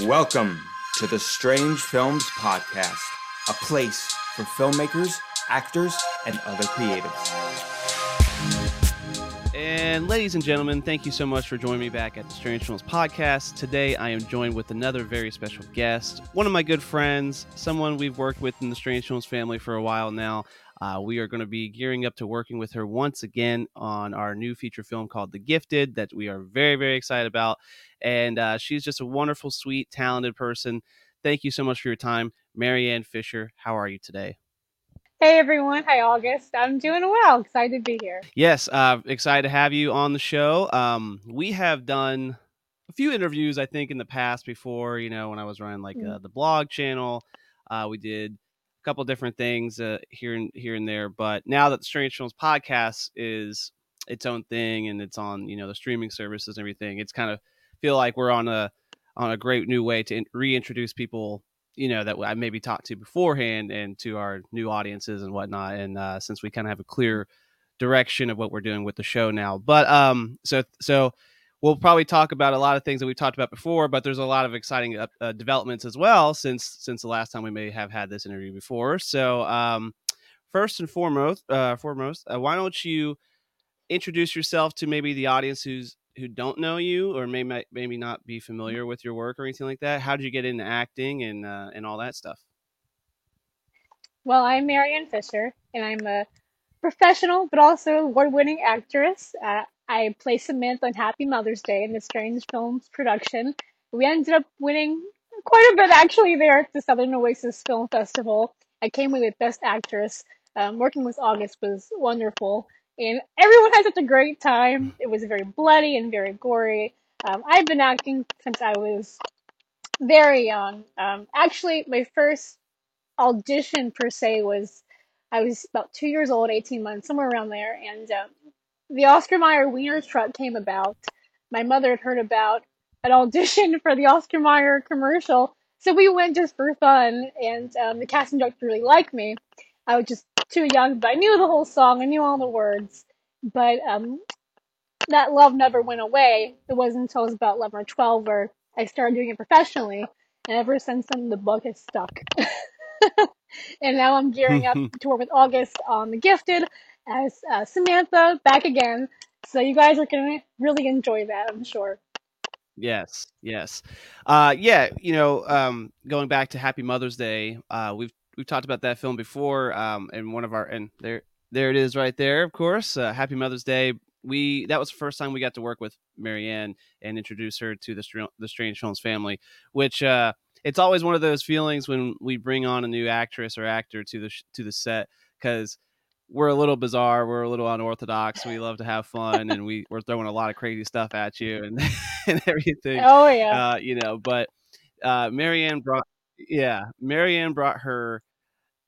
Welcome to the Strange Films Podcast, a place for filmmakers, actors, and other creatives. And ladies and gentlemen, thank you so much for joining me back at the Strange Films Podcast. Today I am joined with another very special guest, one of my good friends, someone we've worked with in the Strange Films family for a while now. Uh, we are going to be gearing up to working with her once again on our new feature film called The Gifted that we are very, very excited about. And uh, she's just a wonderful, sweet, talented person. Thank you so much for your time. Maryann Fisher, how are you today? Hey everyone. Hi August. I'm doing well. Excited to be here. Yes, uh, excited to have you on the show. Um, we have done a few interviews, I think, in the past before, you know, when I was running like uh, the blog channel. Uh, we did couple different things uh, here and here and there. But now that the Strange Films podcast is its own thing and it's on you know the streaming services and everything, it's kind of feel like we're on a on a great new way to in- reintroduce people you know that I maybe talked to beforehand and to our new audiences and whatnot. And uh, since we kind of have a clear direction of what we're doing with the show now, but um, so so we'll probably talk about a lot of things that we've talked about before, but there's a lot of exciting uh, developments as well since since the last time we may have had this interview before. So, um, first and foremost, uh, foremost, uh, why don't you introduce yourself to maybe the audience who's who don't know you or maybe maybe not be familiar with your work or anything like that? How did you get into acting and uh, and all that stuff? Well, I'm Maryann Fisher, and I'm a professional but also award-winning actress. Uh, I play Samantha on Happy Mother's Day in the Strange Films production. We ended up winning quite a bit actually there at the Southern Oasis Film Festival. I came away with Best Actress. Um, working with August was wonderful, and everyone had such a great time. It was very bloody and very gory. Um, I've been acting since I was very young. Um, actually, my first audition per se was I was about two years old, 18 months, somewhere around there, and um, the Oscar Mayer Wiener truck came about, my mother had heard about an audition for the Oscar Mayer commercial. So we went just for fun, and um, the casting director really liked me. I was just too young, but I knew the whole song, I knew all the words. But um, that love never went away. It wasn't until I was about 11 or 12 where I started doing it professionally, and ever since then, the bug has stuck. and now I'm gearing up to work with August on The Gifted as uh, Samantha back again. So you guys are going to really enjoy that, I'm sure. Yes, yes, uh, yeah. You know, um, going back to Happy Mother's Day, uh, we've we've talked about that film before, um, and one of our and there there it is right there. Of course, uh, Happy Mother's Day. We that was the first time we got to work with Maryann and introduce her to the the Strange Films family, which uh, it's always one of those feelings when we bring on a new actress or actor to the to the set because we're a little bizarre. We're a little unorthodox. We love to have fun, and we we're throwing a lot of crazy stuff at you and and everything. Oh yeah, uh, you know. But uh, Maryann brought, yeah, Maryann brought her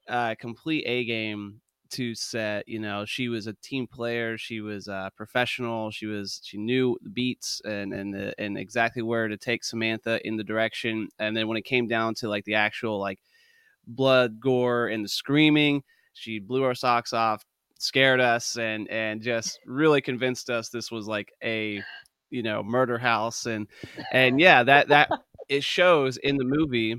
uh, complete A game to set. You know, she was a team player. She was a professional. She was she knew the beats and and the, and exactly where to take Samantha in the direction. And then when it came down to like the actual like blood, gore, and the screaming she blew our socks off, scared us, and and just really convinced us this was like a you know murder house and and yeah that that it shows in the movie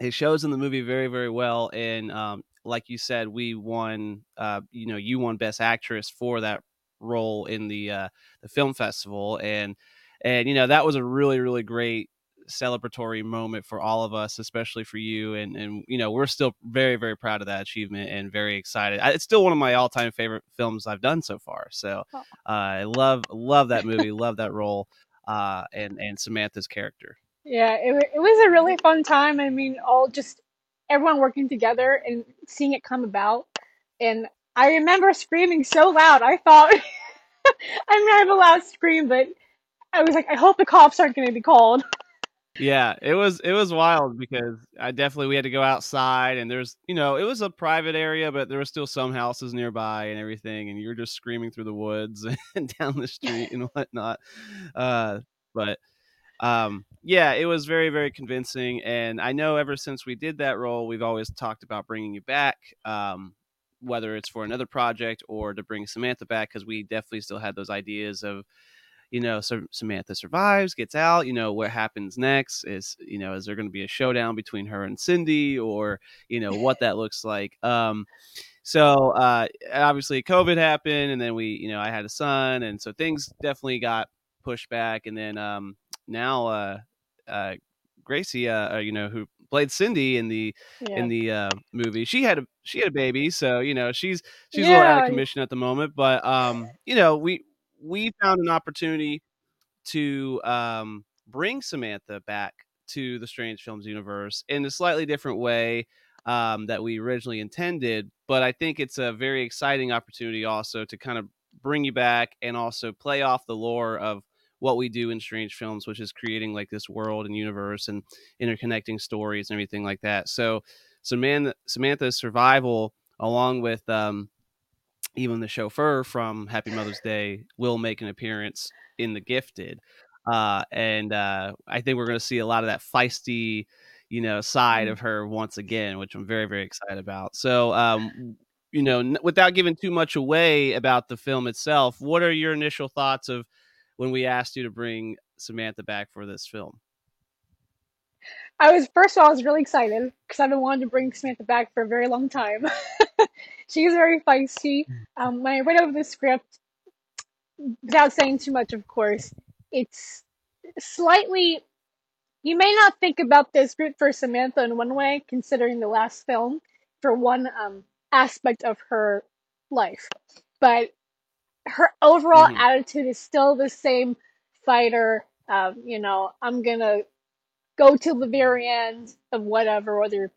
it shows in the movie very very well and um, like you said we won uh, you know you won best actress for that role in the uh, the film festival and and you know that was a really really great celebratory moment for all of us, especially for you. And and you know, we're still very very proud of that achievement and very excited. It's still one of my all time favorite films I've done so far. So uh, I love love that movie, love that role, uh, and and Samantha's character. Yeah, it it was a really fun time. I mean, all just everyone working together and seeing it come about. And I remember screaming so loud. I thought I'm not allowed to scream, but I was like, I hope the cops aren't going to be called yeah, it was it was wild because I definitely we had to go outside and there's you know it was a private area but there were still some houses nearby and everything and you're just screaming through the woods and down the street and whatnot. Uh, but um, yeah, it was very very convincing and I know ever since we did that role we've always talked about bringing you back. Um, whether it's for another project or to bring Samantha back because we definitely still had those ideas of you know, so Samantha survives, gets out. You know, what happens next is, you know, is there going to be a showdown between her and Cindy, or you know, what that looks like. Um, so uh, obviously, COVID happened, and then we, you know, I had a son, and so things definitely got pushed back, and then um, now uh, uh, Gracie, uh, uh, you know, who played Cindy in the Yeah. in the uh, movie. She had a she had a baby, so you know she's she's a little out of commission at the moment. But um, you know, we we found an opportunity to um, bring Samantha back to the Strange Films universe in a slightly different way um, that we originally intended. But I think it's a very exciting opportunity also to kind of bring you back and also play off the lore of what we do in Strange Films, which is creating like this world and universe and interconnecting stories and everything like that. So Samantha, Samantha's survival, along with um, even the chauffeur from Happy Mother's Day, will make an appearance in The Gifted. Uh, and uh, I think we're going to see a lot of that feisty, you know, side Mm. of her once again, which I'm very, very excited about. So, um, you know, n- without giving too much away about the film itself, what are your initial thoughts of when we asked you to bring Samantha back for this film? I was first of all, I was really excited because I've been wanting to bring Samantha back for a very long time. She's very feisty. Um, when I read over the script, without saying too much, of course, it's slightly. You may not think about this route for Samantha in one way, considering the last film, for one um, aspect of her life, but her overall Mhm. attitude is still the same fighter. Um, you know, I'm gonna go till the very end of whatever, whether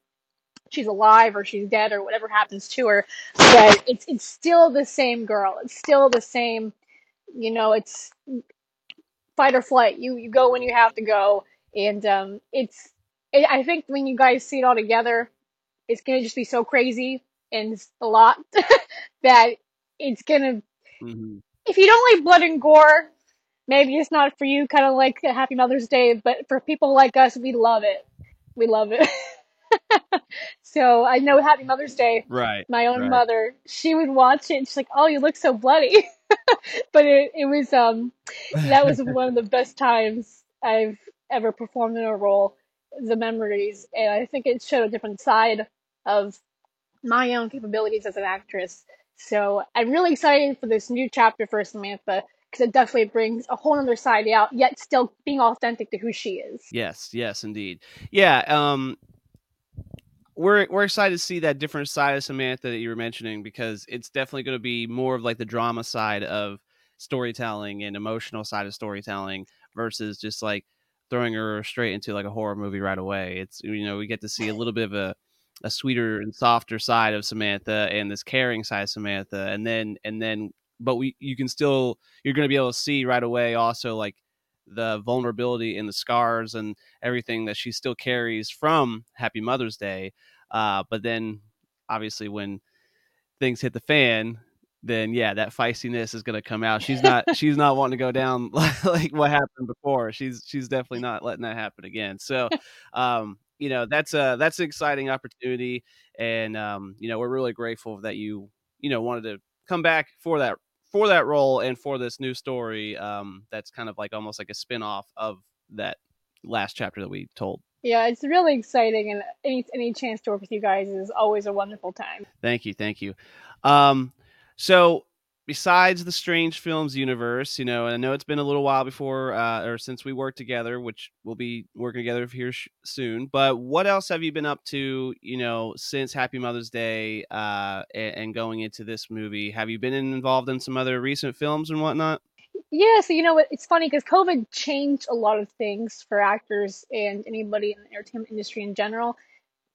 she's alive or she's dead or whatever happens to her. But it's it's still the same girl. It's still the same. You know, it's fight or flight. You you go when you have to go, and um, it's. It, I think when you guys see it all together, it's gonna just be so crazy and a lot that it's gonna. Mhm. If you don't like blood and gore, maybe it's not for you. Kind of like Happy Mother's Day, but for people like us, we love it. We love it. so I know Happy Mother's Day. Right. My own right. mother, she would watch it and she's like, "Oh, you look so bloody," but it it was um that was one of the best times I've ever performed in a role. The memories, and I think it showed a different side of my own capabilities as an actress. So I'm really excited for this new chapter for Samantha because it definitely brings a whole other side out, yet still being authentic to who she is. Yes, yes, indeed. Yeah, um we're we're excited to see that different side of Samantha that you were mentioning because it's definitely going to be more of like the drama side of storytelling and emotional side of storytelling versus just like throwing her straight into like a horror movie right away. It's you know, we get to see a little bit of a a sweeter and softer side of Samantha and this caring side of Samantha and then and then but we you can still you're going to be able to see right away also like the vulnerability and the scars and everything that she still carries from Happy Mother's Day. Uh, but then obviously when things hit the fan, then yeah, that feistiness is going to come out. She's not she's not wanting to go down like what happened before. She's she's definitely not letting that happen again. So, um, you know, that's a that's an exciting opportunity, and um, you know, we're really grateful that you you know wanted to come back for that for that role and for this new story. Um, that's kind of like almost like a spin off of that last chapter that we told. Yeah, it's really exciting, and any any chance to work with you guys is always a wonderful time. Thank you, thank you. Um, so besides the Strange Films universe, you know, and I know it's been a little while before uh, or since we worked together, which we'll be working together here sh- soon. But what else have you been up to, you know, since Happy Mother's Day uh, and, and going into this movie? Have you been involved in some other recent films and whatnot? Yeah, so you know what? It's funny because COVID changed a lot of things for actors and anybody in the entertainment industry in general.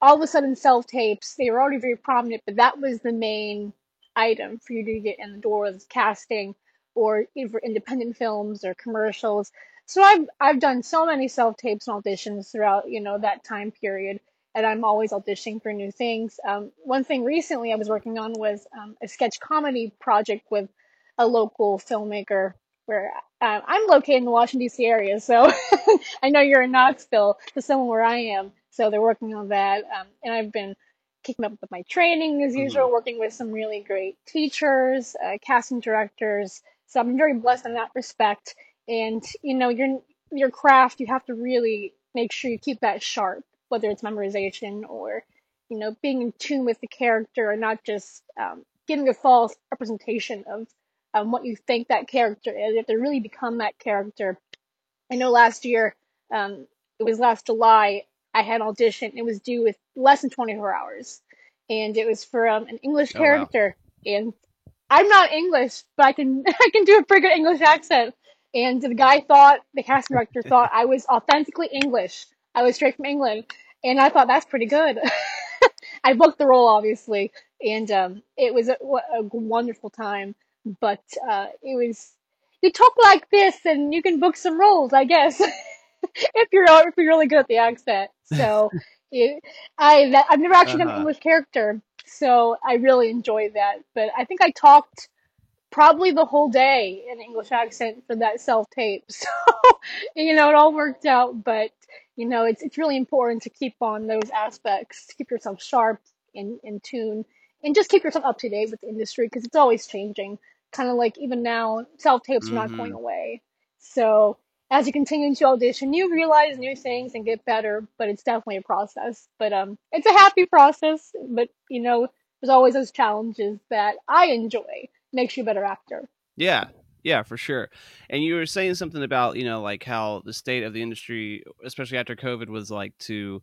All of a sudden, self tapes, they were already very prominent, but that was the main item for you to get in the door was casting or even for independent films or commercials. So I've I've done so many self tapes and auditions throughout, you know, that time period. And I'm always auditioning for new things. Um, one thing recently I was working on was um, a sketch comedy project with a local filmmaker where uh, I'm located in the Washington D.C. area, so I know you're in Knoxville, so someone where I am. So they're working on that, um, and I've been keeping up with my training as usual, working with some really great teachers, uh, casting directors. So I'm very blessed in that respect. and you know your your craft you have to really make sure you keep that sharp whether it's memorization or you know being in tune with the character and not just um, giving a false representation of um, what you think that character is you have to really become that character i know last year um, it was last july i had an audition it was due with less than 24 hours and it was for um, an english Oh wow. character and I'm not English, but I can I can do a pretty good English accent. And the guy thought the casting director thought I was authentically English. I was straight from England, and I thought that's pretty good. I booked the role obviously, and um, it was a, a wonderful time. But uh, it was you talk like this, and you can book some roles, I guess, if you're if you're really good at the accent. So it, I that, I've never actually done an Uh-huh. English character, so I really enjoyed that. But I think I talked probably the whole day in English accent for that self tape. So you know, it all worked out. But you know, it's it's really important to keep on those aspects, to keep yourself sharp and in tune, and just keep yourself up to date with the industry because it's always changing. Kind of like even now, self tapes are not going hmm away. So as you continue to audition, you realize new things and get better. But it's definitely a process. But um, it's a happy process. But you know, there's always those challenges that I enjoy. Makes you a better actor. Yeah, yeah, for sure. And you were saying something about you know like how the state of the industry, especially after COVID, was like to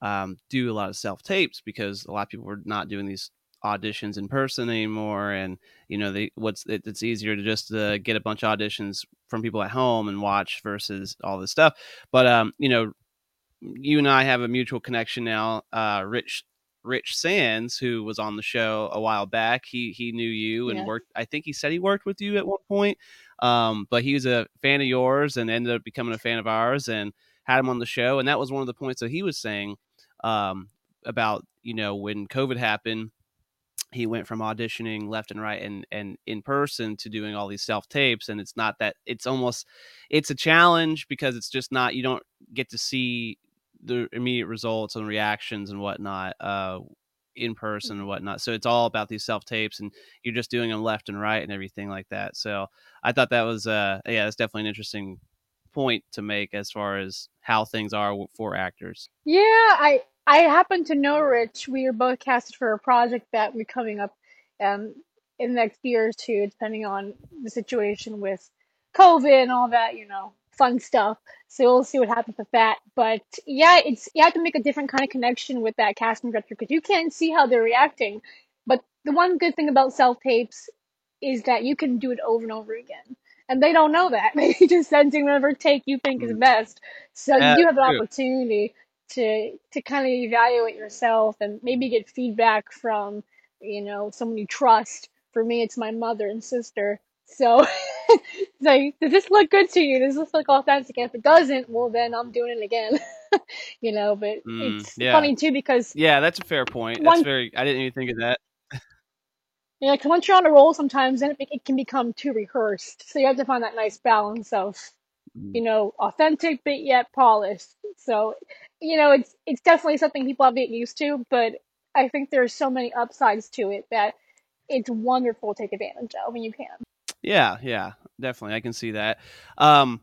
um, do a lot of self tapes because a lot of people were not doing these auditions in person anymore and you know they what's it, it's easier to just uh, get a bunch of auditions from people at home and watch versus all this stuff but um you know you and I have a mutual connection now. Uh, Rich Rich Sands, who was on the show a while back, he he knew you and Yeah. worked. I think he said he worked with you at one point. Um, but he was a fan of yours and ended up becoming a fan of ours and had him on the show. And that was one of the points that he was saying um, about you know when COVID happened he went from auditioning left and right and and in person to doing all these self tapes and it's not that it's almost it's a challenge because it's just not you don't get to see the immediate results and reactions and whatnot uh in person and whatnot. So it's all about these self tapes and you're just doing them left and right and everything like that. So i thought that was uh yeah that's definitely an interesting point to make as far as how things are for actors. Yeah, I I happen to know Rich. We are both casted for a project that we're coming up um in the next year or two, depending on the situation with COVID and all that, you know, fun stuff. So we'll see what happens with that. But yeah, it's you have to make a different kind of connection with that casting director because you can't see how they're reacting. But the one good thing about self tapes is that you can do it over and over again. And they don't know that. They just send you whatever take you think is Mm. best. So you do have an true. opportunity to to kind of evaluate yourself and maybe get feedback from, you know, someone you trust. For me, it's my mother and sister. So, like, does this look good to you? Does this look authentic? And if it doesn't, well, then I'm doing it again. you know, but Mm, it's yeah. funny too because yeah that's a fair point that's one very i didn't even think of that You know, 'cause once you're on a roll, sometimes then it, it can become too rehearsed. So you have to find that nice balance of. You know, authentic but yet polished. So, you know, it's it's definitely something people have to get used to. But I think there's so many upsides to it that it's wonderful to take advantage of when you can. Yeah, yeah, definitely. I can see that. Um,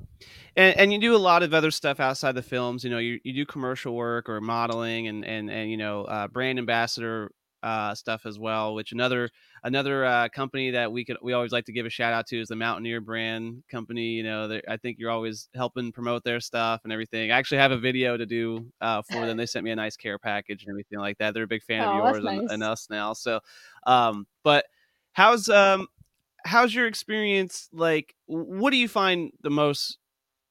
and, and you do a lot of other stuff outside the films. You know, you, you do commercial work or modeling and and and you know, uh, brand ambassador uh, stuff as well. Which another another uh, company that we could we always like to give a shout out to is the Mountaineer brand company. You know, I think you're always helping promote their stuff and everything. I actually have a video to do uh, for them. They sent me a nice care package and everything like that. They're a big fan of Oh, that's yours and, and us now. So, um, but how's um how's your experience like what do you find the most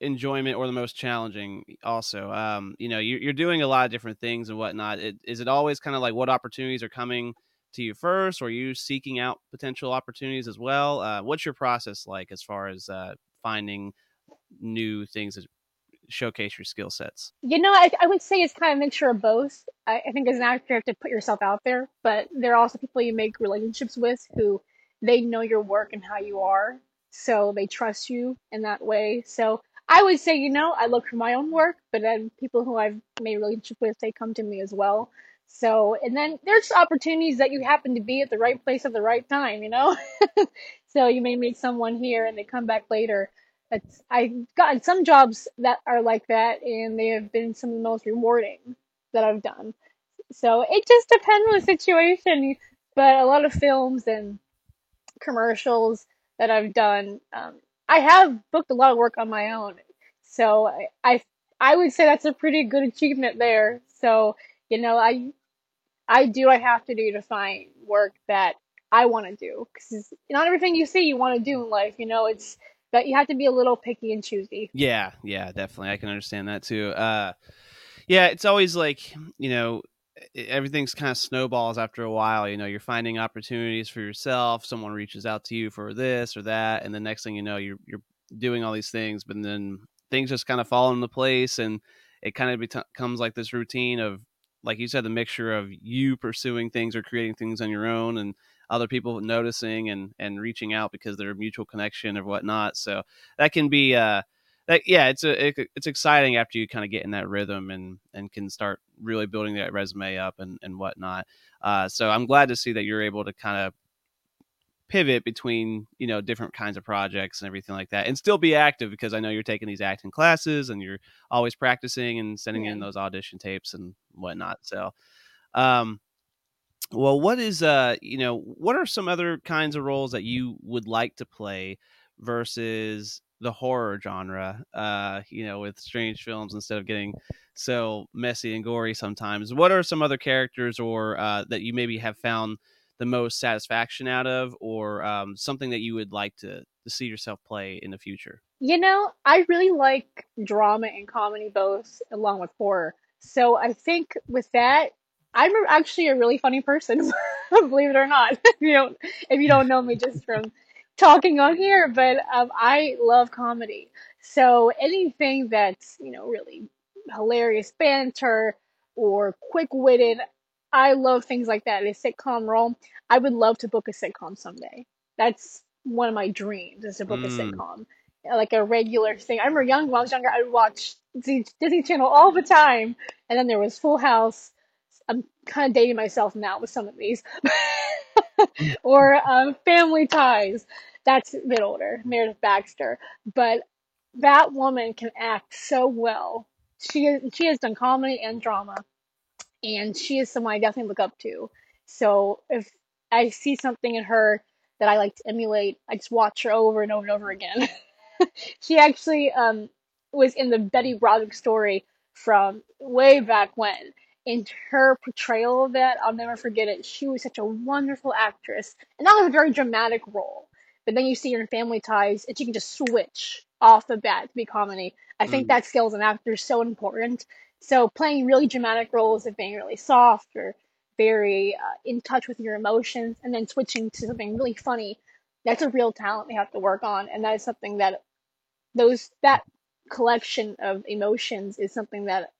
enjoyment or the most challenging also um you know you're, you're doing a lot of different things and whatnot it, is it always kind of like what opportunities are coming to you first or are you seeking out potential opportunities as well uh, what's your process like as far as uh, finding new things that showcase your skill sets You know, I, I would say it's kind of a mixture of both. I, I think as an actor, you have to put yourself out there, but there are also people you make relationships with who they know your work and how you are, so they trust you in that way. So I would say, you know, I look for my own work, but then people who I've made a relationship with, they come to me as well. So, and then there's opportunities that you happen to be at the right place at the right time, you know? so you may meet someone here and they come back later That's I've gotten some jobs that are like that, and they have been some of the most rewarding that I've done. So it just depends on the situation. But a lot of films and commercials that I've done, um, I have booked a lot of work on my own. So I, I I would say that's a pretty good achievement there. So you know, I I do I have to do to find work that I want to do because not everything you see you want to do in life. You know, it's that you have to be a little picky and choosy. Yeah, yeah, definitely. I can understand that too. Uh, yeah, it's always like you know everything's kind of snowballs after a while. You know, you're finding opportunities for yourself. Someone reaches out to you for this or that, and the next thing you know, you're you're doing all these things, but then things just kind of fall into place, and it kind of becomes like this routine of, like you said, the mixture of you pursuing things or creating things on your own, and other people noticing and and reaching out because they're a mutual connection or whatnot. So that can be uh that yeah, it's a it, it's exciting after you kind of get in that rhythm and and can start really building that resume up and and whatnot. Uh, so I'm glad to see that you're able to kind of pivot between you know different kinds of projects and everything like that and still be active because i know you're taking these acting classes and you're always practicing and sending yeah. in those audition tapes and whatnot so um well what is uh you know what are some other kinds of roles that you would like to play versus the horror genre uh you know with strange films instead of getting so messy and gory sometimes. What are some other characters or uh that you maybe have found the most satisfaction out of or um something that you would like to to see yourself play in the future? You know i really like drama and comedy both along with horror. So i think with that i'm actually a really funny person believe it or not if you don't if you don't know me just from talking on here, but um, I love comedy. So anything that's, you know, really hilarious banter or quick witted, I love things like that. A sitcom role. I would love to book a sitcom someday. That's one of my dreams is to book mm. a sitcom. Like a regular thing. I remember young when I was younger, I would watch Disney Channel all the time. And then there was Full House. I'm kind of dating myself now with some of these. or um, Family Ties that's a bit older, Meredith Baxter, but that woman can act so well. She she has done comedy and drama, and she is someone I definitely look up to. So if I see something in her that I like to emulate, I just watch her over and over and over again. she actually um, was in the Betty Broderick story from way back when. In her portrayal of that, I'll never forget it. She was such a wonderful actress, and that was a very dramatic role. But then you see her in Family Ties, and she can just switch off the bat to be comedy. I think mm. that skill as an actor is so important. So playing really dramatic roles of being really soft or very uh, in touch with your emotions, and then switching to something really funny, that's a real talent they have to work on, and that is something that those that collection of emotions is something that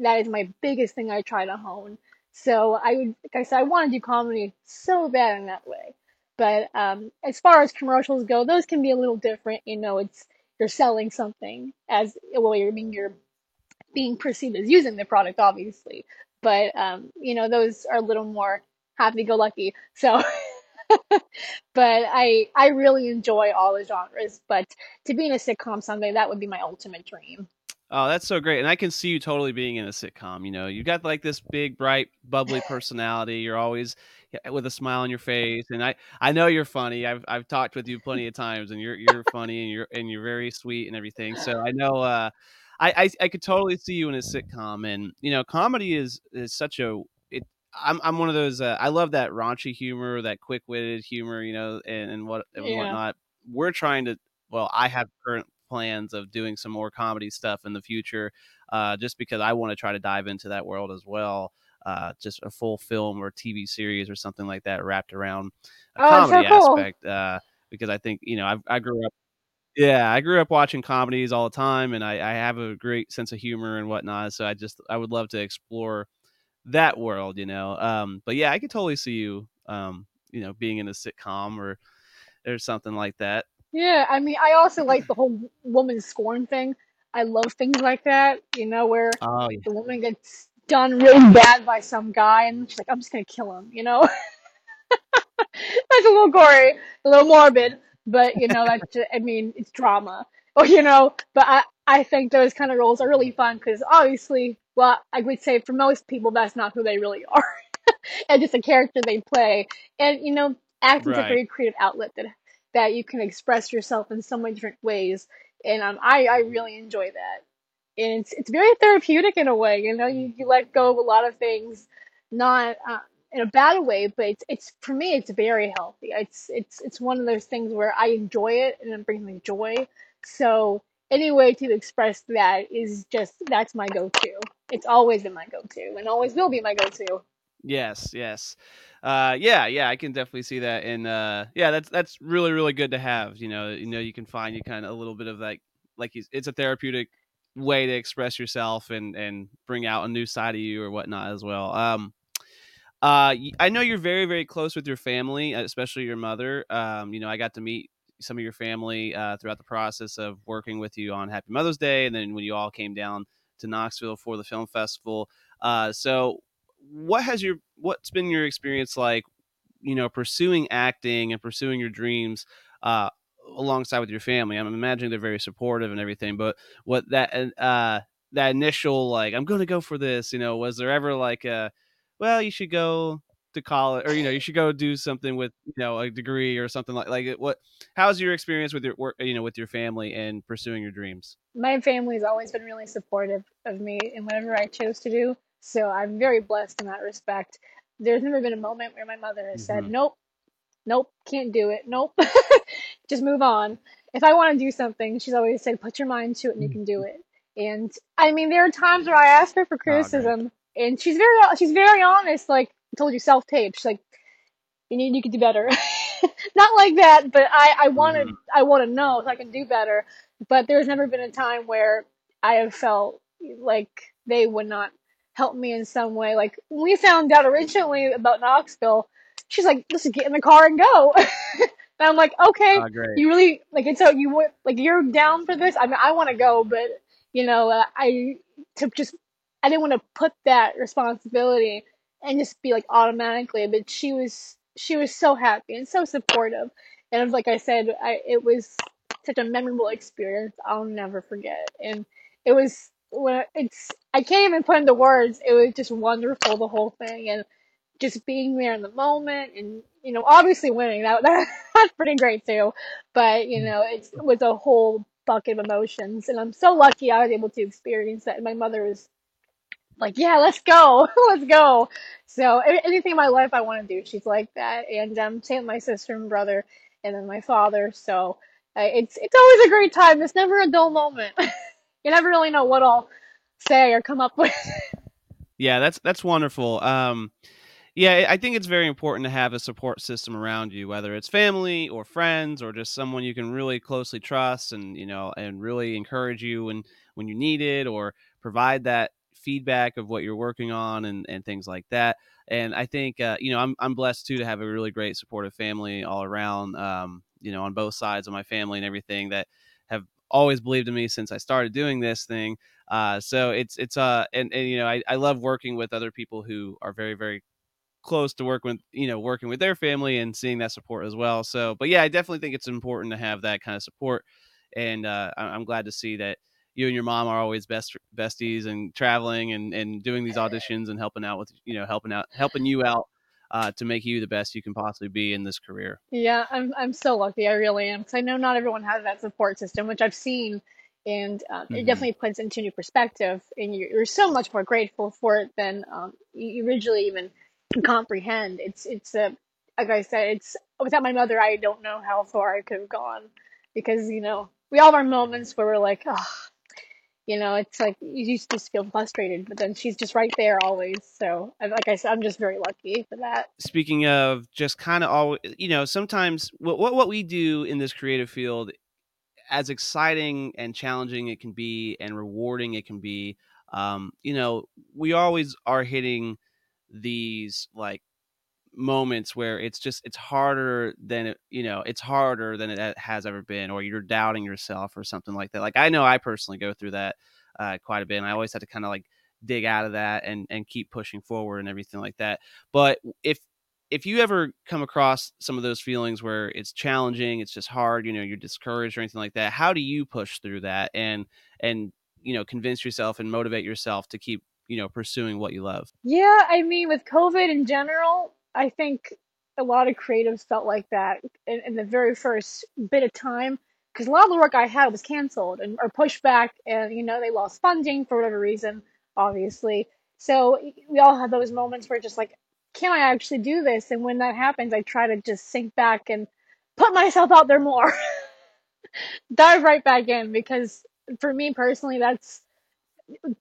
that is my biggest thing I try to hone. So I would, like I said, I want to do comedy so bad in that way. But um, as far as commercials go, those can be a little different. You know, it's you're selling something as well. You're I mean you're being perceived as using the product, obviously. But um, you know, those are a little more happy-go-lucky. So. but I I really enjoy all the genres. But to be in a sitcom someday, that would be my ultimate dream. Oh, that's so great. And I can see you totally being in a sitcom. You know, you've got like this big, bright, bubbly personality. You're always with a smile on your face. And I, I know you're funny. I've, I've talked with you plenty of times and you're, you're funny and you're, and you're very sweet and everything. So I know, uh, I, I, I could totally see you in a sitcom and, you know, comedy is, is such a, it, I'm, I'm one of those, uh, I love that raunchy humor, that quick witted humor, you know, and, and what, and yeah. whatnot. We're trying to, well, I have current plans of doing some more comedy stuff in the future, uh, just because I want to try to dive into that world as well. Uh, just a full film or TV series or something like that wrapped around a oh, comedy so cool. aspect. Uh, because I think you know I, I grew up yeah, I grew up watching comedies all the time, and I, I, have a great sense of humor and whatnot. So I just I would love to explore that world, you know. Um, but yeah, I could totally see you, um, you know, being in a sitcom or or something like that. Yeah, I mean, I also like the whole woman scorn thing. I love things like that, you know, where oh, yeah. the woman gets done really bad by some guy and she's like, I'm just gonna kill him, you know? that's a little gory, a little morbid, but you know, that's, just, I mean, it's drama. or you know, but I I think those kind of roles are really fun because obviously, well, I would say for most people that's not who they really are, and just a character they play, and you know, acting's a Right. very creative outlet that that you can express yourself in so many different ways, and um, I I really enjoy that, and it's it's very therapeutic in a way, you know, you you let go of a lot of things, not. Uh, in a bad way, but it's it's for me it's very healthy. It's it's it's one of those things where I enjoy it and it brings me joy. So any way to express that is just that's my go-to. It's always been my go-to and always will be my go-to. Yes, yes. Uh yeah, yeah, I can definitely see that and uh yeah, that's that's really really good to have, you know, you know you can find you kind of a little bit of like like he's, it's a therapeutic way to express yourself and and bring out a new side of you or whatnot as well. Um uh I know you're very very close with your family, uh, especially your mother. Um you know, I got to meet some of your family uh throughout the process of working with you on Happy Mother's Day and then when you all came down to Knoxville for the film festival. Uh so what has your what's been your experience like you know pursuing acting and pursuing your dreams uh alongside with your family i'm imagining they're very supportive and everything but what that uh that initial like i'm gonna go for this you know was there ever like a well you should go to college or you know you should go do something with you know a degree or something like like what how's your experience with your work you know with your family and pursuing your dreams My family's always been really supportive of me in whatever I chose to do. So I'm very blessed in that respect. There's never been a moment where my mother has said, Mhm. "Nope, nope, can't do it. Nope. Just move on. If I want to do something, she's always said, put your mind to it and you can do it. And I mean, there are times where I ask her for Oh, criticism and she's very, she's very honest. Like I told you, self tape. She's like, you need, you could do better. Not like that, but I, I wanted, Mhm. I want to know if I can do better. But there's never been a time where I have felt like they would not help me in some way. Like when we found out originally about Knoxville, she's like, "Listen, get in the car and go." and I'm like, "Okay, Oh, you really like it's so you would like you're down for this." I mean, I want to go, but you know, uh, I to just I didn't want to put that responsibility and just be like automatically. But she was she was so happy and so supportive, and like I said, I it was such a memorable experience I'll never forget, and it was when it's I can't even put into words. It was just wonderful the whole thing, and just being there in the moment, and you know, obviously winning that, that that's pretty great too. But you know, it was a whole bucket of emotions, and I'm so lucky I was able to experience that. And my mother was like, "Yeah, let's go, let's go." So anything in my life I want to do, she's like that, and um, same with my sister and brother, and then my father. So uh, it's it's always a great time. It's never a dull moment. you never really know what I'll say or come up with. yeah that's that's wonderful um Yeah, I think it's very important to have a support system around you, whether it's family or friends or just someone you can really closely trust and, you know, and really encourage you when when you need it or provide that feedback of what you're working on and and things like that. And I think uh, you know, I'm I'm blessed too to have a really great supportive family all around um, you know, on both sides of my family and everything that have always believed in me since I started doing this thing. Uh, so it's it's uh and, and you know I, I love working with other people who are very very close to work with you know working with their family and seeing that support as well so but yeah i definitely think it's important to have that kind of support and uh, I- i'm glad to see that you and your mom are always best besties and traveling and and doing these auditions and helping out with you know helping out helping you out uh, to make you the best you can possibly be in this career Yeah, I'm I'm so lucky. I really am because I know not everyone has that support system, which I've seen, and um, it hmm definitely puts into new perspective. And you're, you're so much more grateful for it than um, you originally even comprehend. It's it's a like I said, it's without my mother, I don't know how far I could have gone because you know we all have our moments where we're like, oh, you know, it's like you just feel frustrated, but then she's just right there always. So like I said, I'm just very lucky for that. speaking of just kind of all you know sometimes what, what what we do in this creative field as exciting and challenging it can be and rewarding it can be um, you know we always are hitting these like moments where it's just it's harder than you know it's harder than it has ever been or you're doubting yourself or something like that. Like i know i personally go through that uh, quite a bit and i always have to kind of like dig out of that and and keep pushing forward and everything like that. But if if you ever come across some of those feelings where it's challenging, it's just hard, you know, you're discouraged or anything like that, how do you push through that and and you know convince yourself and motivate yourself to keep you know pursuing what you love? Yeah, I mean, with COVID in general, I think a lot of creatives felt like that in, in the very first bit of time because a lot of the work I had was canceled and or pushed back, and you know they lost funding for whatever reason, obviously. So we all have those moments where just like, can I actually do this? And when that happens, I try to just sink back and put myself out there more, dive right back in because for me personally, that's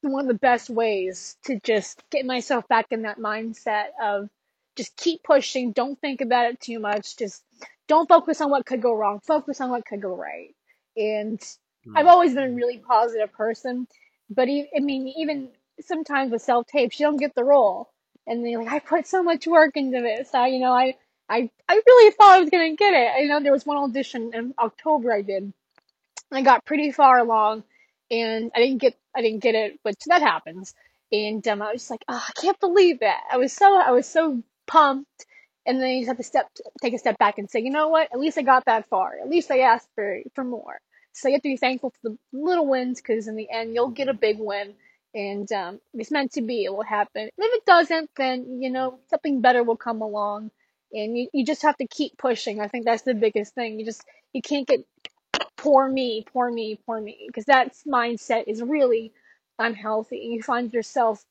one of the best ways to just get myself back in that mindset of just keep pushing. Don't think about it too much. Just don't focus on what could go wrong. Focus on what could go right. And mm-hmm. I've always been a really positive person, but I mean, even sometimes with self tapes, you don't get the role, and they're like, I put so much work into this. I, you know, I, I, I really thought I was gonna get it. I know there was one audition in October I did. I got pretty far along, and I didn't get, I didn't get it, but that happens. And um, I was just like, oh, I can't believe that. I was so, I was so pumped. And then you just have to step take a step back and say you know what? At least i got that far. At least i asked for for more. So you have to be thankful for the little wins because in the end you'll get a big win. And um, it's meant to be it will happen. And if it doesn't then you know something better will come along. And you, you just have to keep pushing. I think that's the biggest thing. You just you can't get poor me poor me poor me because that mindset is really unhealthy you find yourself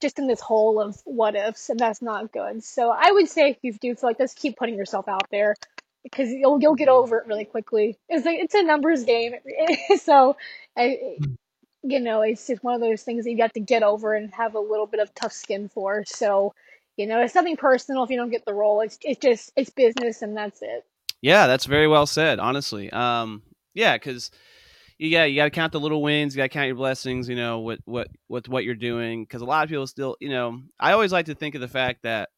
just in this hole of what ifs, and that's not good. So I would say if you do feel like this, keep putting yourself out there because you'll you'll get over it really quickly. It's like it's a numbers game, so I, you know it's just one of those things that you got to get over and have a little bit of tough skin for. So you know it's nothing personal if you don't get the role. It's it's just it's business, and that's it. Yeah, that's very well said. Honestly, um, yeah, because yeah, you got to count the little wins. You got to count your blessings. You know what what what what you're doing because a lot of people still, you know, I always like to think of the fact that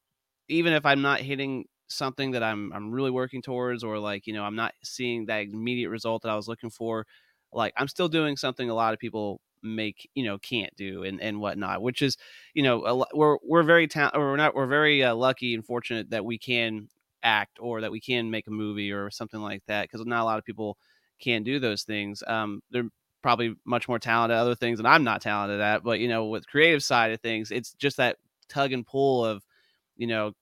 even if I'm not hitting something that I'm I'm really working towards, or like you know I'm not seeing that immediate result that I was looking for, like I'm still doing something a lot of people make you know can't do and and whatnot which is you know a, we're we're very ta- we're not we're very uh, lucky and fortunate that we can act or that we can make a movie or something like that because not a lot of people can do those things. Um, they're probably much more talented at other things and I'm not talented at, but you know, with creative side of things, it's just that tug and pull of, you know,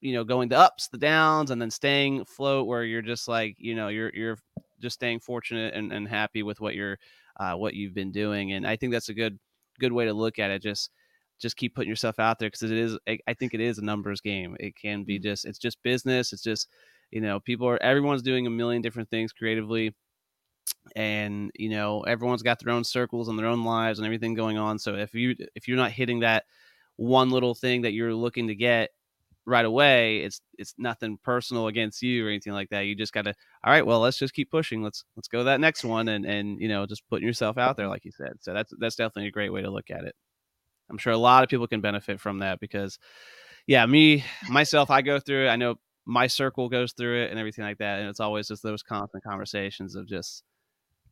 you know, going the ups, the downs, and then staying float where you're just like, you know, you're you're just staying fortunate and, and happy with what you're uh, what you've been doing. And I think that's a good good way to look at it. Just just keep putting yourself out there because it is I think it is a numbers game. It can be mm-hmm. just it's just business. It's just you know people are everyone's doing a million different things creatively and you know everyone's got their own circles and their own lives and everything going on. So if you if you're not hitting that one little thing that you're looking to get right away it's it's nothing personal against you or anything like that. You just got to all right well let's just keep pushing. Let's let's go to that next one and and you know just putting yourself out there like you said. So that's that's definitely a great way to look at it. I'm sure a lot of people can benefit from that because yeah me myself i go through i know my circle goes through it and everything like that. And it's always just those constant conversations of just,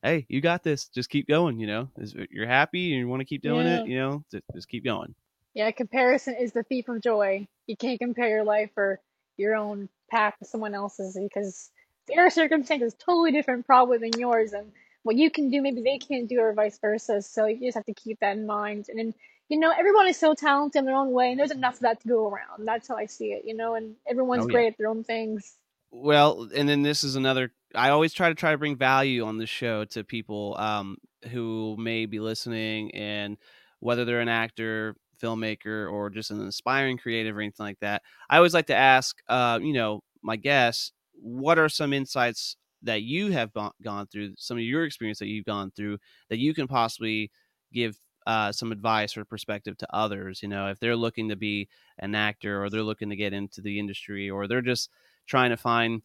hey, you got this. Just keep going. You know, you're happy and you want to keep doing yeah. it. You know, just, just keep going. Yeah, comparison is the thief of joy. You can't compare your life or your own path to someone else's because their circumstance is totally different, probably than yours, and what you can do, maybe they can't do, or vice versa. So you just have to keep that in mind. And then you know, everyone is so talented in their own way, and there's enough of that to go around. That's how I see it, you know, and everyone's oh, yeah. great at their own things. Well, and then this is another. I always try to try to bring value on the show to people um, who may be listening, and whether they're an actor, filmmaker, or just an aspiring creative or anything like that. I always like to ask, uh, you know, my guests, what are some insights that you have gone through, some of your experience that you've gone through, that you can possibly give uh, some advice or perspective to others. You know, if they're looking to be an actor or they're looking to get into the industry or they're just trying to find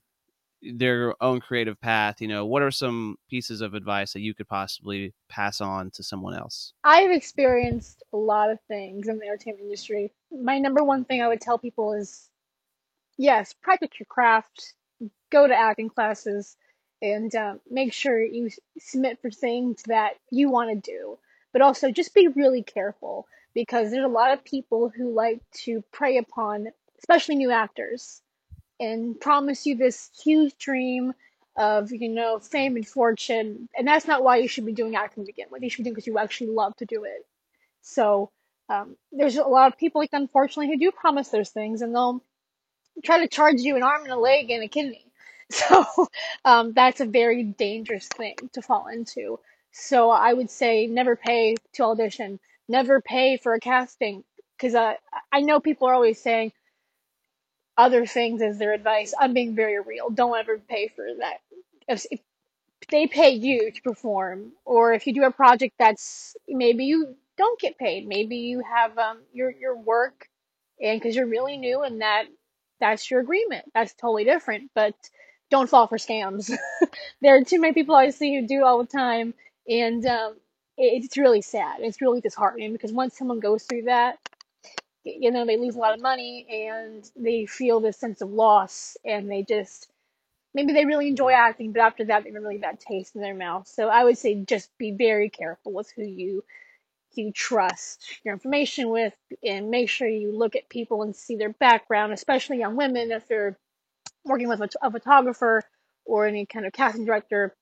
their own creative path, you know, what are some pieces of advice that you could possibly pass on to someone else? I've experienced a lot of things in the entertainment industry. My number one thing I would tell people is yes, practice your craft, go to acting classes, and uh, make sure you submit for things that you want to do but also just be really careful because there's a lot of people who like to prey upon especially new actors, and promise you this huge dream of you know fame and fortune, and that's not why you should be doing acting to begin with. You should be doing because you actually love to do it. So um, there's a lot of people like unfortunately who do promise those things, and they'll try to charge you an arm and a leg and a kidney. So um, that's a very dangerous thing to fall into. So I would say never pay to audition, never pay for a casting, because I I know people are always saying other things as their advice. I'm being very real. Don't ever pay for that. If, if they pay you to perform, or if you do a project that's maybe you don't get paid, maybe you have um, your your work, and because you're really new and that that's your agreement. That's totally different. But don't fall for scams. there are too many people I see who do all the time, and um, it's really sad. It's really disheartening because once someone goes through that, you know, they lose a lot of money and they feel this sense of loss, and they just maybe they really enjoy acting, but after that, they have a really bad taste in their mouth. So I would say just be very careful with who you you trust your information with, and make sure you look at people and see their background, especially young women if they're working with a, a photographer or any kind of casting director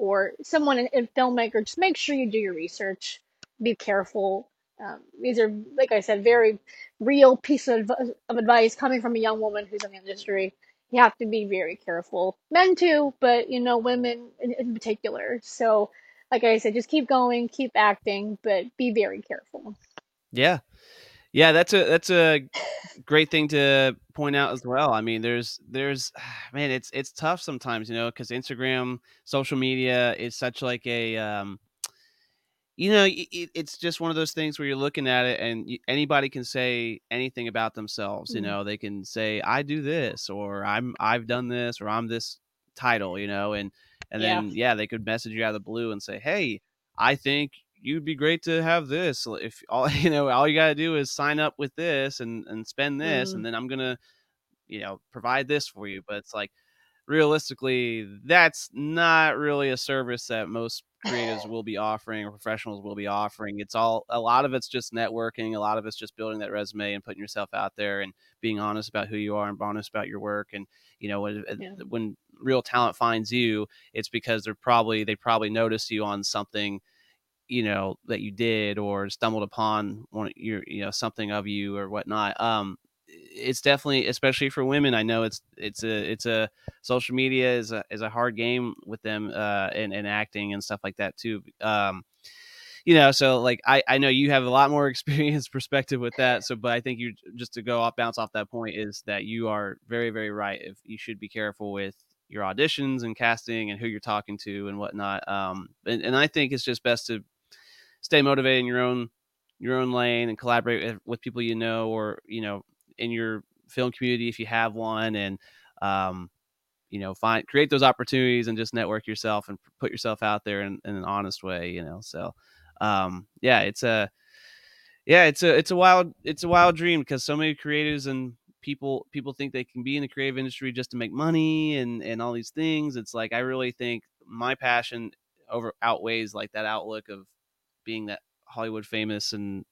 or someone in, filmmaker, just make sure you do your research. Be careful. Um, these are, like I said, very real piece of, of advice coming from a young woman who's in the industry. You have to be very careful. Men too, but you know, women in, in particular. So, like I said, just keep going, keep acting, but be very careful. Yeah, yeah, that's a that's a great thing to point out as well. I mean, there's there's man, it's it's tough sometimes, you know, because Instagram, social media is such like a um, you know, it, it's just one of those things where you're looking at it and you, anybody can say anything about themselves. You Mm, know, they can say I do this or I'm I've done this or I'm this title. You know, and and Yeah. then yeah, they could message you out of the blue and say, hey, I think you'd be great to have this. If all you know, all you got to do is sign up with this and and spend this, Mm, and then I'm gonna you know provide this for you. But it's like realistically, that's not really a service that most creatives will be offering or professionals will be offering. It's all a lot of it's just networking, a lot of it's just building that resume and putting yourself out there and being honest about who you are and honest about your work. And you know when yeah. when real talent finds you, it's because they're probably they probably noticed you on something you know that you did or stumbled upon one your you know something of you or whatnot um it's definitely especially for women i know it's it's a it's a social media is a is a hard game with them uh and, and acting and stuff like that too um you know so like i i know you have a lot more experience perspective with that so but i think you just to go off bounce off that point is that you are very very right if you should be careful with your auditions and casting and who you're talking to and whatnot um and, and i think it's just best to stay motivated in your own your own lane and collaborate with, with people you know or you know in your film community if you have one and um you know find create those opportunities and just network yourself and put yourself out there in, in an honest way you know so um yeah it's a yeah it's a it's a wild it's a wild dream because so many creatives and people people think they can be in the creative industry just to make money and and all these things. It's like i really think my passion over outweighs like that outlook of being that hollywood famous and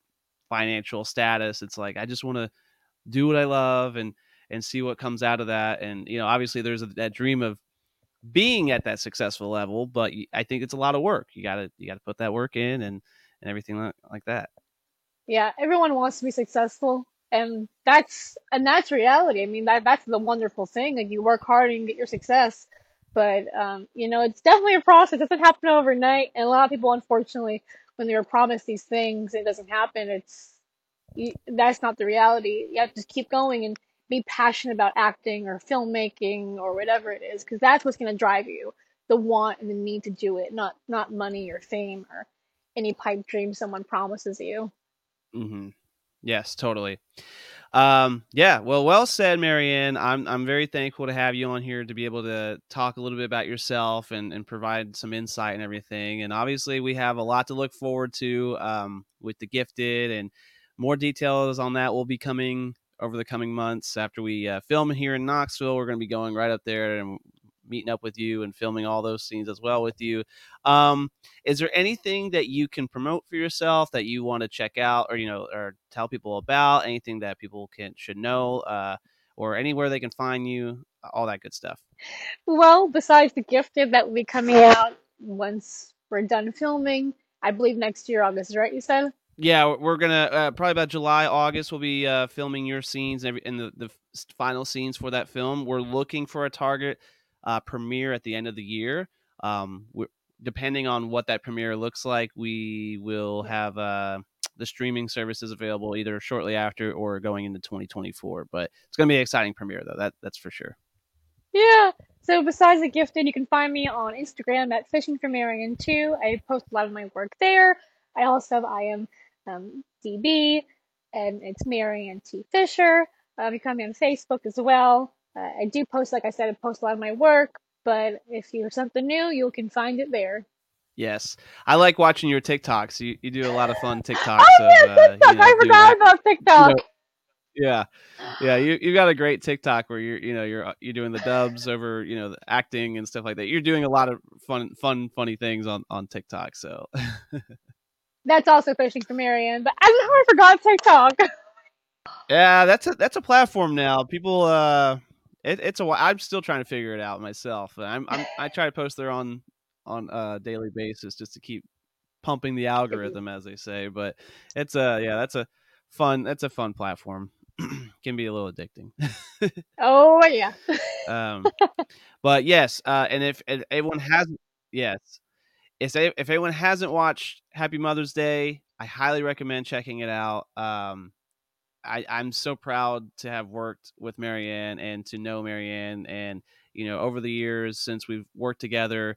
financial status it's like i just want to do what i love and and see what comes out of that and you know obviously there's a, that dream of being at that successful level but i think it's a lot of work you gotta you gotta put that work in and and everything like, like that Yeah, everyone wants to be successful, and that's and that's reality. I mean, that that's the wonderful thing. Like you work hard and you get your success, but um, you know, it's definitely a process. It doesn't happen overnight, and a lot of people, unfortunately, when they are promised these things, it doesn't happen. It's you, that's not the reality. You have to keep going and be passionate about acting or filmmaking or whatever it is, because that's what's going to drive you. The want and the need to do it, not not money or fame or any pipe dream someone promises you. Mm-hmm. yes totally um yeah well well said Maryann. I'm i'm very thankful to have you on here to be able to talk a little bit about yourself and and provide some insight and everything. And obviously we have a lot to look forward to um with the gifted and more details on that will be coming over the coming months after we uh, film here in knoxville. We're going to be going right up there and meeting up with you and filming all those scenes as well with you um is there anything that you can promote for yourself that you want to check out or you know or tell people about anything that people can should know uh or anywhere they can find you, all that good stuff. Well, besides The Gifted, that will be coming out once we're done filming. I believe next year, August, is right? You said? Yeah, we're gonna uh, probably about July, August. We'll be uh, filming your scenes and, every, and the the final scenes for that film. We're looking for a target uh, premiere at the end of the year. Um, depending on what that premiere looks like, we will have uh, the streaming services available either shortly after or going into 2024. But it's going to be an exciting premiere, though. That that's for sure. Yeah. So besides the gifted, you can find me on Instagram at fishing for Marion too. I post a lot of my work there. I also have I am um, DB, and it's Marion T Fisher. Um, you can find me on Facebook as well. Uh, I do post, like I said, I post a lot of my work. But if you're something new, you can find it there. Yes, I like watching your TikToks. You, you do a lot of fun TikToks. oh yeah, of, uh, TikTok! You know, I forgot about TikTok. You know, yeah, yeah. You you got a great TikTok where you're you know you're uh, you're doing the dubs over you know the acting and stuff like that. You're doing a lot of fun fun funny things on on TikTok. So that's also fishing for Marion. But I don't know I forgot TikTok. yeah, that's a that's a platform now. People uh. It, it's a. I'm still trying to figure it out myself. I'm, I'm I try to post there on on a daily basis just to keep pumping the algorithm, as they say. But it's a yeah, that's a fun that's a fun platform. Can be a little addicting. oh yeah. um, but yes, uh, and if, if anyone hasn't, yes, if if anyone hasn't watched Happy Mother's Day, I highly recommend checking it out. Um, I, I'm so proud to have worked with Maryann and to know Maryann and you know over the years since we've worked together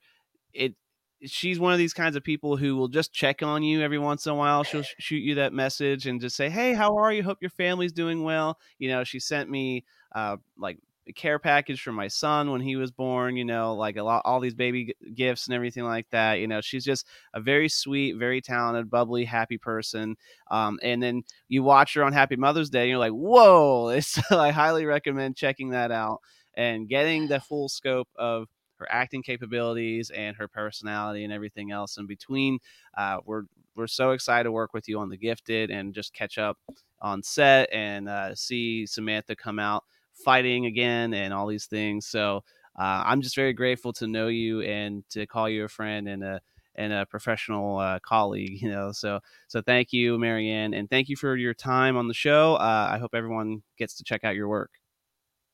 it she's one of these kinds of people who will just check on you every once in a while. She'll sh- shoot you that message and just say, "Hey, how are you? Hope your family's doing well." You know, she sent me uh, like care package for my son when he was born. You know, like a lot, all these baby gifts and everything like that. You know, she's just a very sweet, very talented, bubbly, happy person. Um, and then you watch her on Happy Mother's Day, and you're like, "Whoa!" It's, I highly recommend checking that out and getting the full scope of her acting capabilities and her personality and everything else in between. Uh, we're we're so excited to work with you on The Gifted and just catch up on set and uh, see Samantha come out fighting again and all these things. So uh, I'm just very grateful to know you and to call you a friend and a and a professional uh, colleague. You know, so so thank you, Maryann, and thank you for your time on the show. Uh, I hope everyone gets to check out your work.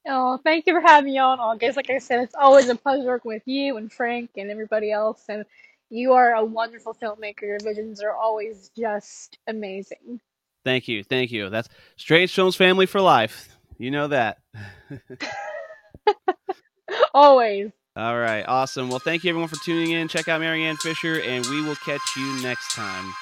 Oh, thank you for having me on, August. Like I said, it's always a pleasure working with you and Frank and everybody else. And you are a wonderful filmmaker. Your visions are always just amazing. Thank you. Thank you. That's Strange Films Family for Life. You know that. always. All right. Awesome. Well, thank you everyone for tuning in. Check out Maryann Fisher, and we will catch you next time.